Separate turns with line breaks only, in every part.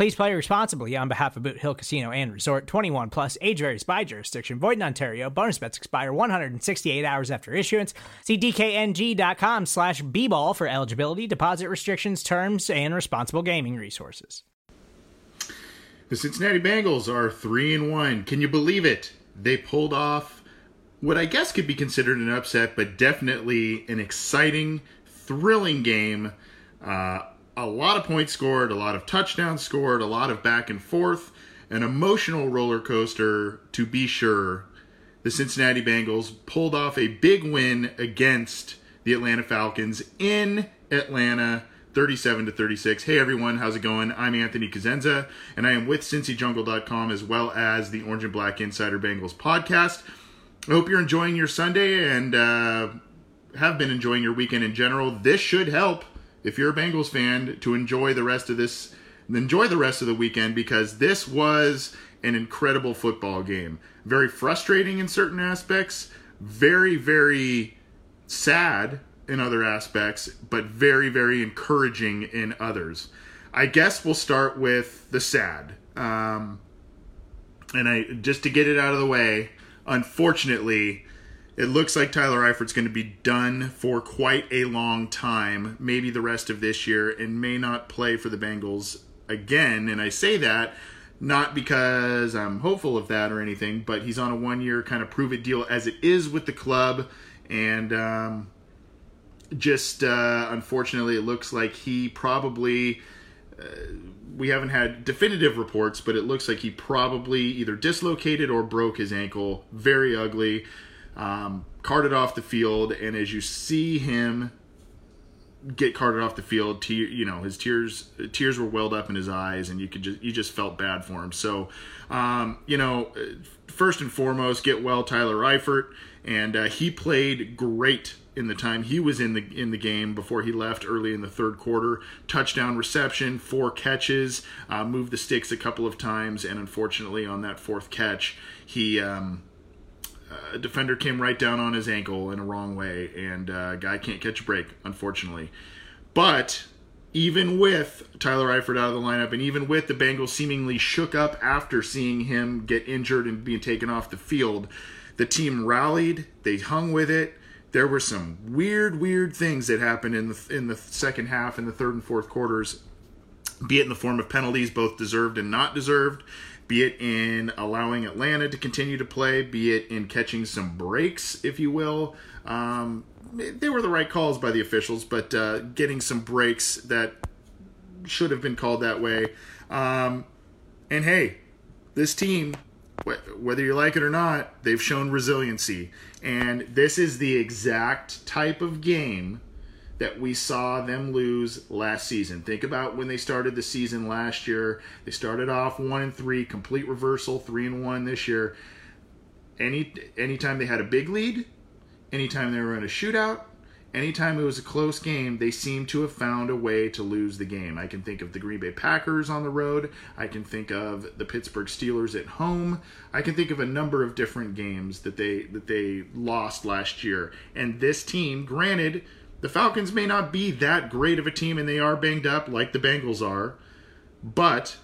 Please play responsibly on behalf of Boot Hill Casino and Resort 21 plus age varies by jurisdiction. Void in Ontario. Bonus bets expire 168 hours after issuance. See DKNG.com slash B ball for eligibility, deposit restrictions, terms, and responsible gaming resources.
The Cincinnati Bengals are 3 and 1. Can you believe it? They pulled off what I guess could be considered an upset, but definitely an exciting, thrilling game. Uh, a lot of points scored, a lot of touchdowns scored, a lot of back and forth, an emotional roller coaster to be sure. The Cincinnati Bengals pulled off a big win against the Atlanta Falcons in Atlanta, 37 to 36. Hey everyone, how's it going? I'm Anthony Cosenza, and I am with CincyJungle.com as well as the Orange and Black Insider Bengals podcast. I hope you're enjoying your Sunday and uh, have been enjoying your weekend in general. This should help if you're a Bengals fan, to enjoy the rest of this, enjoy the rest of the weekend because this was an incredible football game. Very frustrating in certain aspects, very, very sad in other aspects, but very, very encouraging in others. I guess we'll start with the sad. Um, and I just to get it out of the way, unfortunately, it looks like Tyler Eifert's going to be done for quite a long time, maybe the rest of this year, and may not play for the Bengals again. And I say that not because I'm hopeful of that or anything, but he's on a one year kind of prove it deal as it is with the club. And um, just uh, unfortunately, it looks like he probably. Uh, we haven't had definitive reports, but it looks like he probably either dislocated or broke his ankle. Very ugly um, carted off the field, and as you see him get carted off the field, te- you know his tears tears were welled up in his eyes, and you could just you just felt bad for him. So, um, you know, first and foremost, get well, Tyler Eifert, and uh, he played great in the time he was in the in the game before he left early in the third quarter. Touchdown reception, four catches, uh, moved the sticks a couple of times, and unfortunately on that fourth catch, he um, a defender came right down on his ankle in a wrong way, and uh, guy can't catch a break, unfortunately. But even with Tyler Eifert out of the lineup, and even with the Bengals seemingly shook up after seeing him get injured and being taken off the field, the team rallied. They hung with it. There were some weird, weird things that happened in the in the second half, in the third and fourth quarters, be it in the form of penalties, both deserved and not deserved be it in allowing Atlanta to continue to play, be it in catching some breaks, if you will. Um, they were the right calls by the officials, but uh, getting some breaks that should have been called that way. Um, and hey, this team, whether you like it or not, they've shown resiliency. And this is the exact type of game that we saw them lose last season. Think about when they started the season last year. They started off one and three, complete reversal, three and one this year. Any anytime they had a big lead, anytime they were in a shootout, anytime it was a close game, they seem to have found a way to lose the game. I can think of the Green Bay Packers on the road. I can think of the Pittsburgh Steelers at home. I can think of a number of different games that they that they lost last year. And this team, granted, the Falcons may not be that great of a team and they are banged up like the Bengals are, but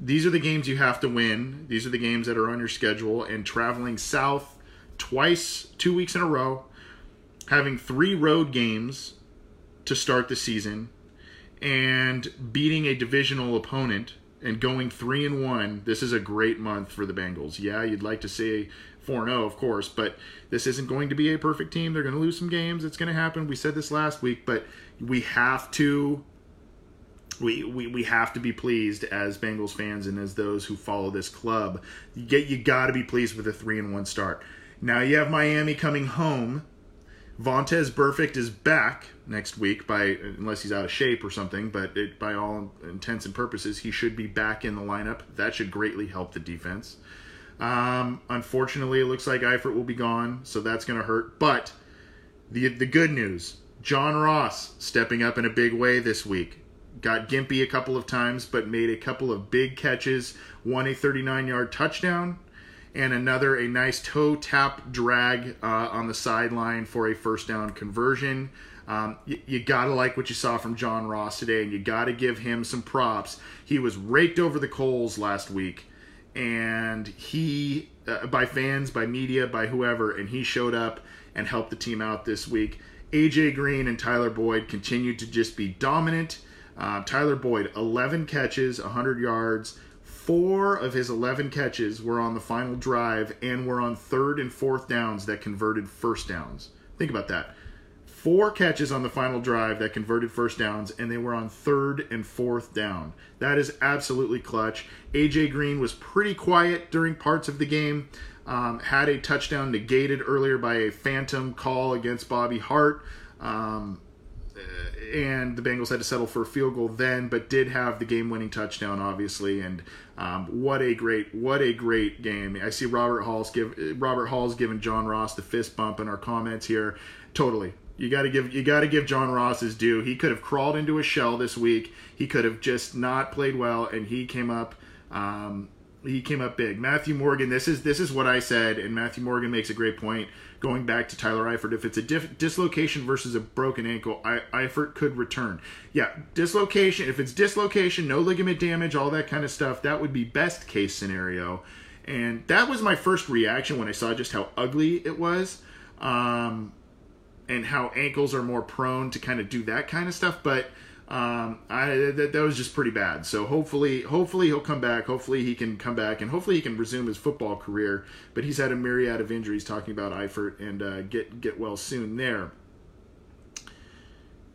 these are the games you have to win. These are the games that are on your schedule and traveling south twice, two weeks in a row, having three road games to start the season and beating a divisional opponent and going three and one, this is a great month for the Bengals. Yeah, you'd like to say 4 0, of course, but this isn't going to be a perfect team. They're going to lose some games. It's going to happen. We said this last week, but we have to. We, we, we have to be pleased as Bengals fans and as those who follow this club. You get you got to be pleased with a three and one start. Now you have Miami coming home. Vontaze Burfict is back next week by unless he's out of shape or something, but it, by all intents and purposes, he should be back in the lineup. That should greatly help the defense. Um, unfortunately, it looks like Eifert will be gone, so that's going to hurt. But the the good news: John Ross stepping up in a big way this week. Got gimpy a couple of times, but made a couple of big catches. Won a 39 yard touchdown, and another a nice toe tap drag uh, on the sideline for a first down conversion. Um, you, you got to like what you saw from John Ross today, and you got to give him some props. He was raked over the coals last week, and he, uh, by fans, by media, by whoever, and he showed up and helped the team out this week. AJ Green and Tyler Boyd continued to just be dominant. Uh, Tyler Boyd, 11 catches, 100 yards. Four of his 11 catches were on the final drive and were on third and fourth downs that converted first downs. Think about that four catches on the final drive that converted first downs, and they were on third and fourth down. That is absolutely clutch. AJ Green was pretty quiet during parts of the game. Um, had a touchdown negated earlier by a phantom call against Bobby Hart. Um, and the Bengals had to settle for a field goal then, but did have the game-winning touchdown, obviously. And um, what a great, what a great game! I see Robert Hall's give Robert Hall's given John Ross the fist bump in our comments here. Totally, you got to give you got to give John Ross his due. He could have crawled into a shell this week. He could have just not played well, and he came up. Um, he came up big. Matthew Morgan. This is this is what I said, and Matthew Morgan makes a great point. Going back to Tyler Eifert, if it's a dislocation versus a broken ankle, I, Eifert could return. Yeah, dislocation. If it's dislocation, no ligament damage, all that kind of stuff, that would be best case scenario. And that was my first reaction when I saw just how ugly it was. Um, and how ankles are more prone to kind of do that kind of stuff. But um, I that, that was just pretty bad. So hopefully, hopefully he'll come back. Hopefully he can come back, and hopefully he can resume his football career. But he's had a myriad of injuries. Talking about Eifert and uh, get get well soon there.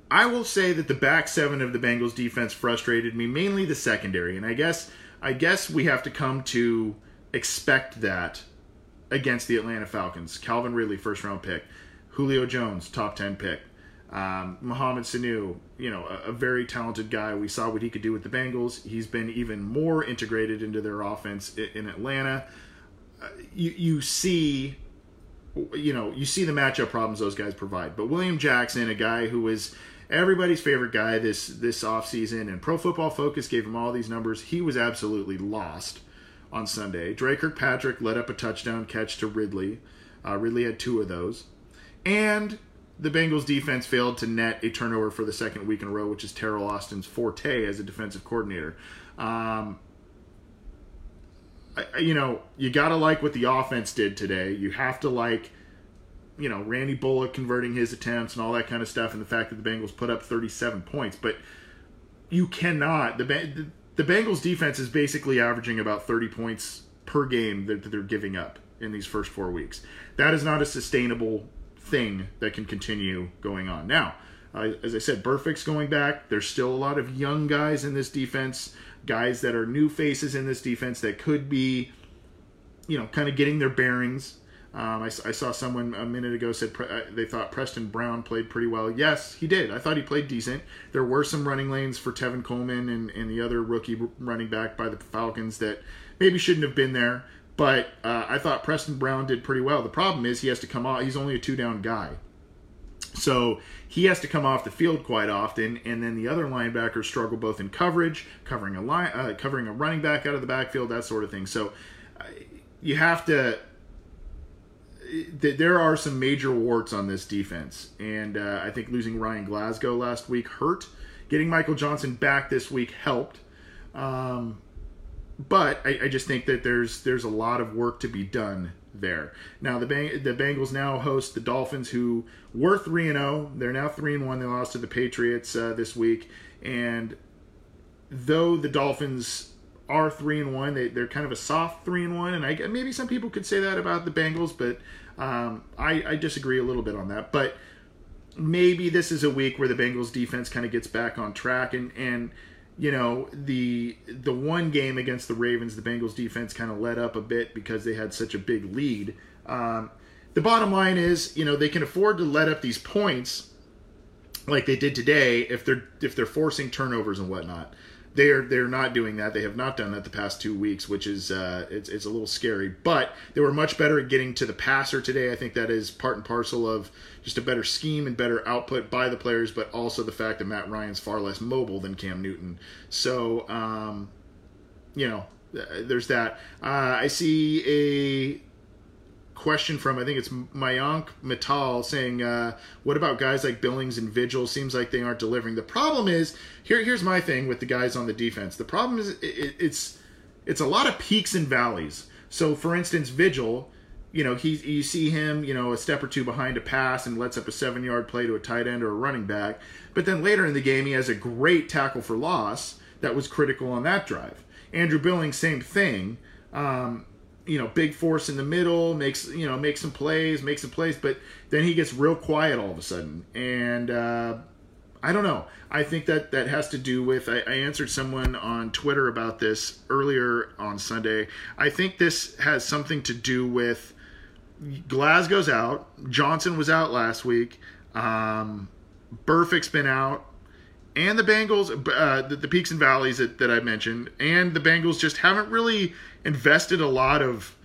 I will say that the back seven of the Bengals defense frustrated me, mainly the secondary, and I guess I guess we have to come to expect that against the Atlanta Falcons. Calvin Ridley, first round pick. Julio Jones, top 10 pick. Um, Sanu, you know, a, a, very talented guy. We saw what he could do with the Bengals. He's been even more integrated into their offense in, in Atlanta. Uh, you, you see, you know, you see the matchup problems those guys provide. But William Jackson, a guy who was everybody's favorite guy this this offseason, and Pro Football Focus gave him all these numbers. He was absolutely lost on Sunday. Dre Kirkpatrick led up a touchdown catch to Ridley. Uh, Ridley had two of those. And the Bengals defense failed to net a turnover for the second week in a row, which is Teryl Austin's forte as a defensive coordinator. Um, I, you know, you got to like what the offense did today. You have to like, you know, Randy Bullock converting his attempts and all that kind of stuff, and the fact that the Bengals put up 37 points. But you cannot. The, the, the Bengals defense is basically averaging about 30 points per game that they're giving up in these first four weeks. That is not a sustainable thing that can continue going on. Now, uh, as I said, Burfict's going back. There's still a lot of young guys in this defense, guys that are new faces in this defense that could be, you know, kind of getting their bearings. Um, I, I, saw someone a minute ago said pre- uh, they thought Preston Brown played pretty well. Yes, he did. I thought he played decent. There were some running lanes for Tevin Coleman and, and the other rookie running back by the Falcons that maybe shouldn't have been there. But uh, I thought Preston Brown did pretty well. The problem is he has to come off. He's only a two down guy, so he has to come off the field quite often. And then the other linebackers struggle both in coverage, covering a line, uh, covering a running back out of the backfield, that sort of thing. So uh, you have to. There are some major warts on this defense, and uh, I think losing Ryan Glasgow last week hurt. Getting Michael Johnson back this week helped. Um, but I, I, just think that there's there's a lot of work to be done there. Now the Bang, the Bengals now host the Dolphins, who were three and zero. Oh. They're now three and one. They lost to the Patriots uh, this week, and though the Dolphins are three and one. They they're kind of a soft three and one, and I maybe some people could say that about the Bengals, but um, I I disagree a little bit on that. But maybe this is a week where the Bengals defense kind of gets back on track and and you know the the one game against the Ravens, the Bengals defense kind of let up a bit because they had such a big lead. Um, the bottom line is, you know, they can afford to let up these points like they did today if they're if they're forcing turnovers and whatnot. They are they're not doing that. They have not done that the past two weeks, which is uh, it's it's a little scary. But they were much better at getting to the passer today. I think that is part and parcel of just a better scheme and better output by the players, but also the fact that Matt Ryan's far less mobile than Cam Newton. So um, you know, there's that. Uh, I see a question from I think it's Mayank Metal saying, uh, "What about guys like Billings and Vigil? Seems like they aren't delivering." The problem is here. Here's my thing with the guys on the defense. The problem is it, it's it's a lot of peaks and valleys. So, for instance, Vigil, you know, he you see him, you know, a step or two behind a pass and lets up a seven yard play to a tight end or a running back, but then later in the game he has a great tackle for loss that was critical on that drive. Andrew Billings, same thing. Um, you know, big force in the middle, makes you know, makes some plays, makes some plays, but then he gets real quiet all of a sudden. And uh, I don't know. I think that that has to do with. I, I answered someone on Twitter about this earlier on Sunday. I think this has something to do with Glasgow's out. Johnson was out last week. Um, Burfict's been out and the Bengals, uh, the, the, peaks and valleys that, that I mentioned, and the Bengals just haven't really invested a lot of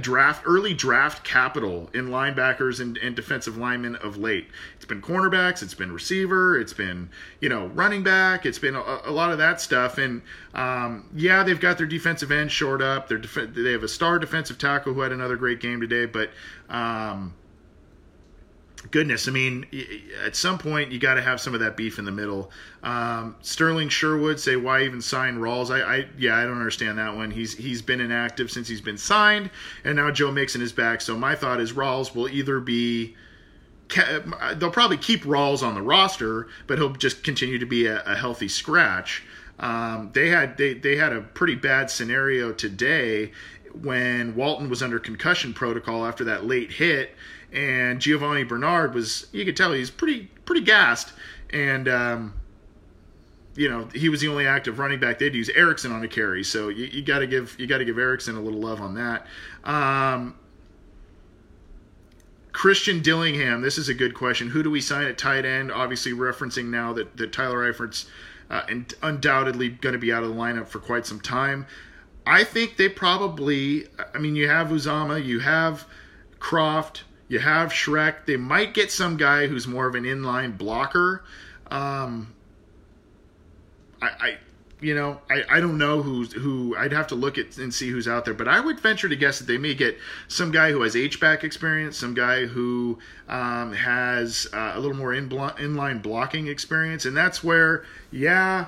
draft early draft capital in linebackers and, and defensive linemen of late. It's been cornerbacks, it's been receiver, it's been you know running back, it's been a, a lot of that stuff. And um, yeah, they've got their defensive end short up. They're def- they have a star defensive tackle who had another great game today, but. Um, goodness, I mean, at some point you got to have some of that beef in the middle. Um, Sterling Sherwood say why even sign Rawls? I, I, yeah, I don't understand that one. He's he's been inactive since he's been signed, and now Joe Mixon is back. So my thought is Rawls will either be they'll probably keep Rawls on the roster, but he'll just continue to be a, a healthy scratch. Um, they had they, they had a pretty bad scenario today when Walton was under concussion protocol after that late hit and Giovani Bernard was you could tell he's pretty pretty gassed, and um, you know he was the only active running back. They'd use Erickson on a carry, so you, you got to give you got to give Erickson a little love on that. Um, Christian Dillingham, this is a good question. Who do we sign at tight end? Obviously, referencing now that, that Tyler Eifert's uh, undoubtedly going to be out of the lineup for quite some time. I think they probably, I mean, you have Uzomah, you have Kroft, you have Schreck. They might get some guy who's more of an inline blocker. Um, I, I you know, I, I don't know who's who. I'd have to look at and see who's out there, but I would venture to guess that they may get some guy who has H back experience, some guy who um, has uh, a little more in inline blocking experience, and that's where, yeah,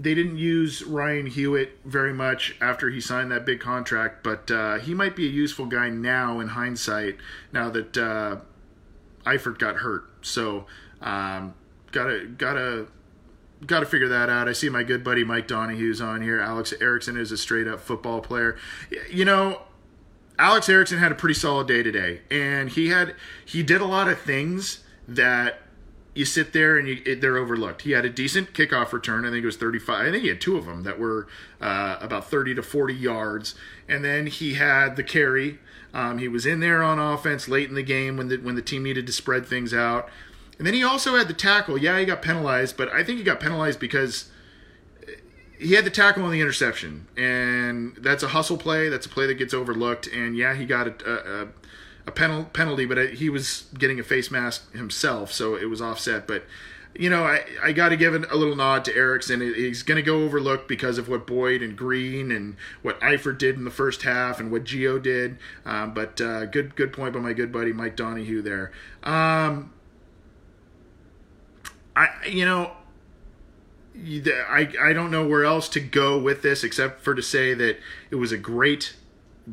they didn't use Ryan Hewitt very much after he signed that big contract, but uh, he might be a useful guy now in hindsight. Now that uh, Eifert got hurt, so um, gotta gotta gotta figure that out. I see my good buddy Mike Donahue's on here. Alex Erickson is a straight up football player. You know, Alex Erickson had a pretty solid day today, and he had he did a lot of things that you sit there and you, they're overlooked. He had a decent kickoff return. I think it was 35. I think he had two of them that were uh, about 30 to 40 yards. And then he had the carry. Um, he was in there on offense late in the game when the when the team needed to spread things out. And then he also had the tackle. Yeah, he got penalized, but I think he got penalized because he had the tackle on the interception, and that's a hustle play. That's a play that gets overlooked. And yeah, he got a, a, a a penal- penalty, but he was getting a face mask himself, so it was offset. But you know, I, I got to give a little nod to Erickson. He's going to go overlooked because of what Boyd and Green and what Eifert did in the first half and what Gio did. Um, but uh, good good point by my good buddy Mike Donahue there. Um, I you know. I, I don't know where else to go with this except for to say that it was a great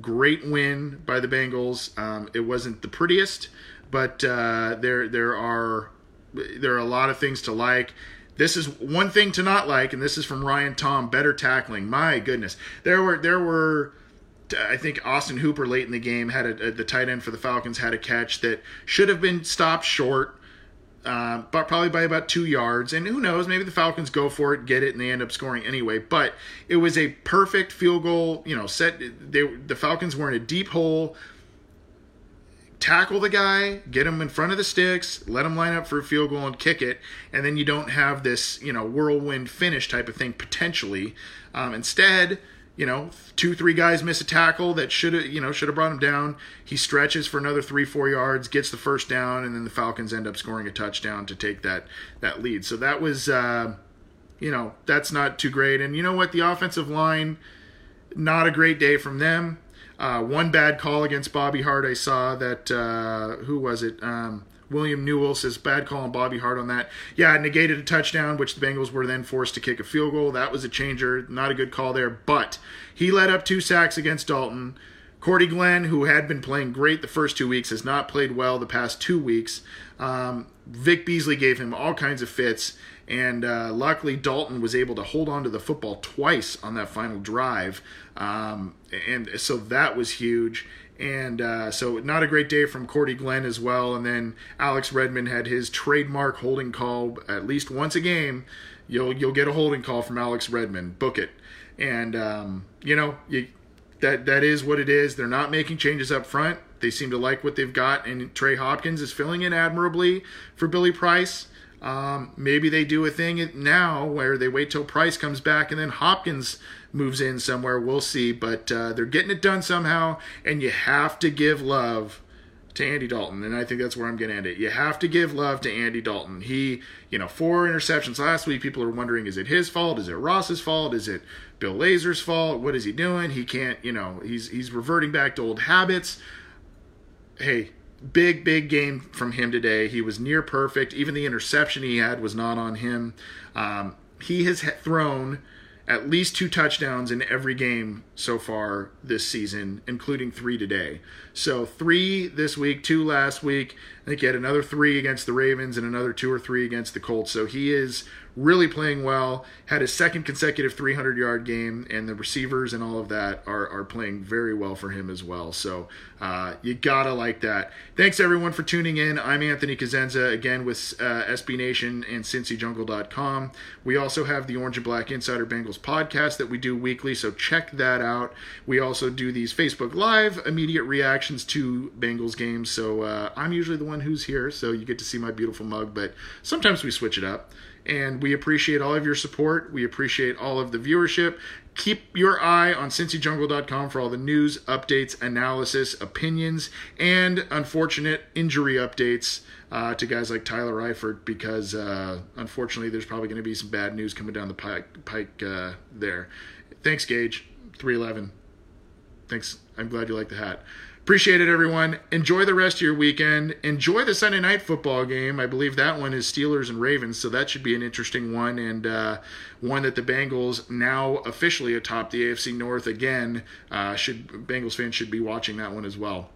great win by the Bengals. Um, it wasn't the prettiest, but uh, there there are there are a lot of things to like. this is one thing to not like, and this is from Ryan Tom. Better tackling. My goodness, there were there were. I think Austin Hooper late in the game had a, a, the tight end for the Falcons had a catch that should have been stopped short, uh, but probably by about two yards. And who knows, maybe the Falcons go for it, get it, and they end up scoring anyway. But it was a perfect field goal. You know, set. They the Falcons were in a deep hole tackle the guy, get him in front of the sticks, let him line up for a field goal and kick it, and then you don't have this, you know, whirlwind finish type of thing potentially. Um, instead, you know, two, three guys miss a tackle that should have, you know, should have brought him down. He stretches for another three, four yards, gets the first down, and then the Falcons end up scoring a touchdown to take that that lead. So that was, uh, you know, that's not too great. And you know what, the offensive line, not a great day from them. Uh, one bad call against Bobby Hart. I saw that. Uh, who was it? Um, William Newell says bad call on Bobby Hart on that. Yeah, negated a touchdown, which the Bengals were then forced to kick a field goal. That was a changer. Not a good call there, but he led up two sacks against Dalton. Cordy Glenn, who had been playing great the first two weeks, has not played well the past two weeks. Um, Vic Beasley gave him all kinds of fits, and uh, luckily Dalton was able to hold on to the football twice on that final drive, um, and so that was huge. And uh, so, not a great day from Cordy Glenn as well. And then Alex Redmond had his trademark holding call at least once a game. You'll you'll get a holding call from Alex Redmond. Book it. And um, you know you, that that is what it is. They're not making changes up front. They seem to like what they've got, and Trey Hopkins is filling in admirably for Billy Price. Um, maybe they do a thing now where they wait till Price comes back and then Hopkins moves in somewhere. We'll see, but uh, they're getting it done somehow, and you have to give love to Andy Dalton, and I think that's where I'm going to end it. You have to give love to Andy Dalton. He, you know, four interceptions last week. People are wondering, is it his fault? Is it Ross's fault? Is it Bill Lazor's fault? What is he doing? He can't, you know, he's he's reverting back to old habits. Hey, big big game from him today. He was near perfect. Even the interception he had was not on him. Um, he has thrown at least two touchdowns in every game so far this season, including three today. So three this week, two last week. I think he had another three against the Ravens and another two or three against the Colts. So he is really playing well. Had his second consecutive 300 yard game, and the receivers and all of that are, are playing very well for him as well. So uh, you gotta like that. Thanks everyone for tuning in. I'm Anthony Cosenza again with uh, SB Nation and CincyJungle.com. We also have the Orange and Black Insider Bengals podcast that we do weekly, so check that out. We also do these Facebook Live immediate reactions to Bengals games. So uh, I'm usually the one who's here, so you get to see my beautiful mug, but sometimes we switch it up and we appreciate all of your support. We appreciate all of the viewership. Keep your eye on CincyJungle.com for all the news, updates, analysis, opinions, and unfortunate injury updates uh, to guys like Tyler Eifert because uh, unfortunately there's probably going to be some bad news coming down the pike, pike uh, there. Thanks, Gage. 311. Thanks. I'm glad you like the hat. Appreciate it, everyone. Enjoy the rest of your weekend. Enjoy the Sunday night football game. I believe that one is Steelers and Ravens, so that should be an interesting one and uh, one that the Bengals now officially atop the AFC North again. Uh, should Bengals fans should be watching that one as well.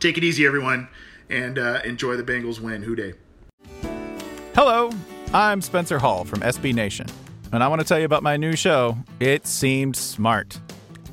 Take it easy, everyone, and uh, enjoy the Bengals win. Who Dey?
Hello, I'm Spencer Hall from SB Nation, and I want to tell you about my new show. It seemed smart.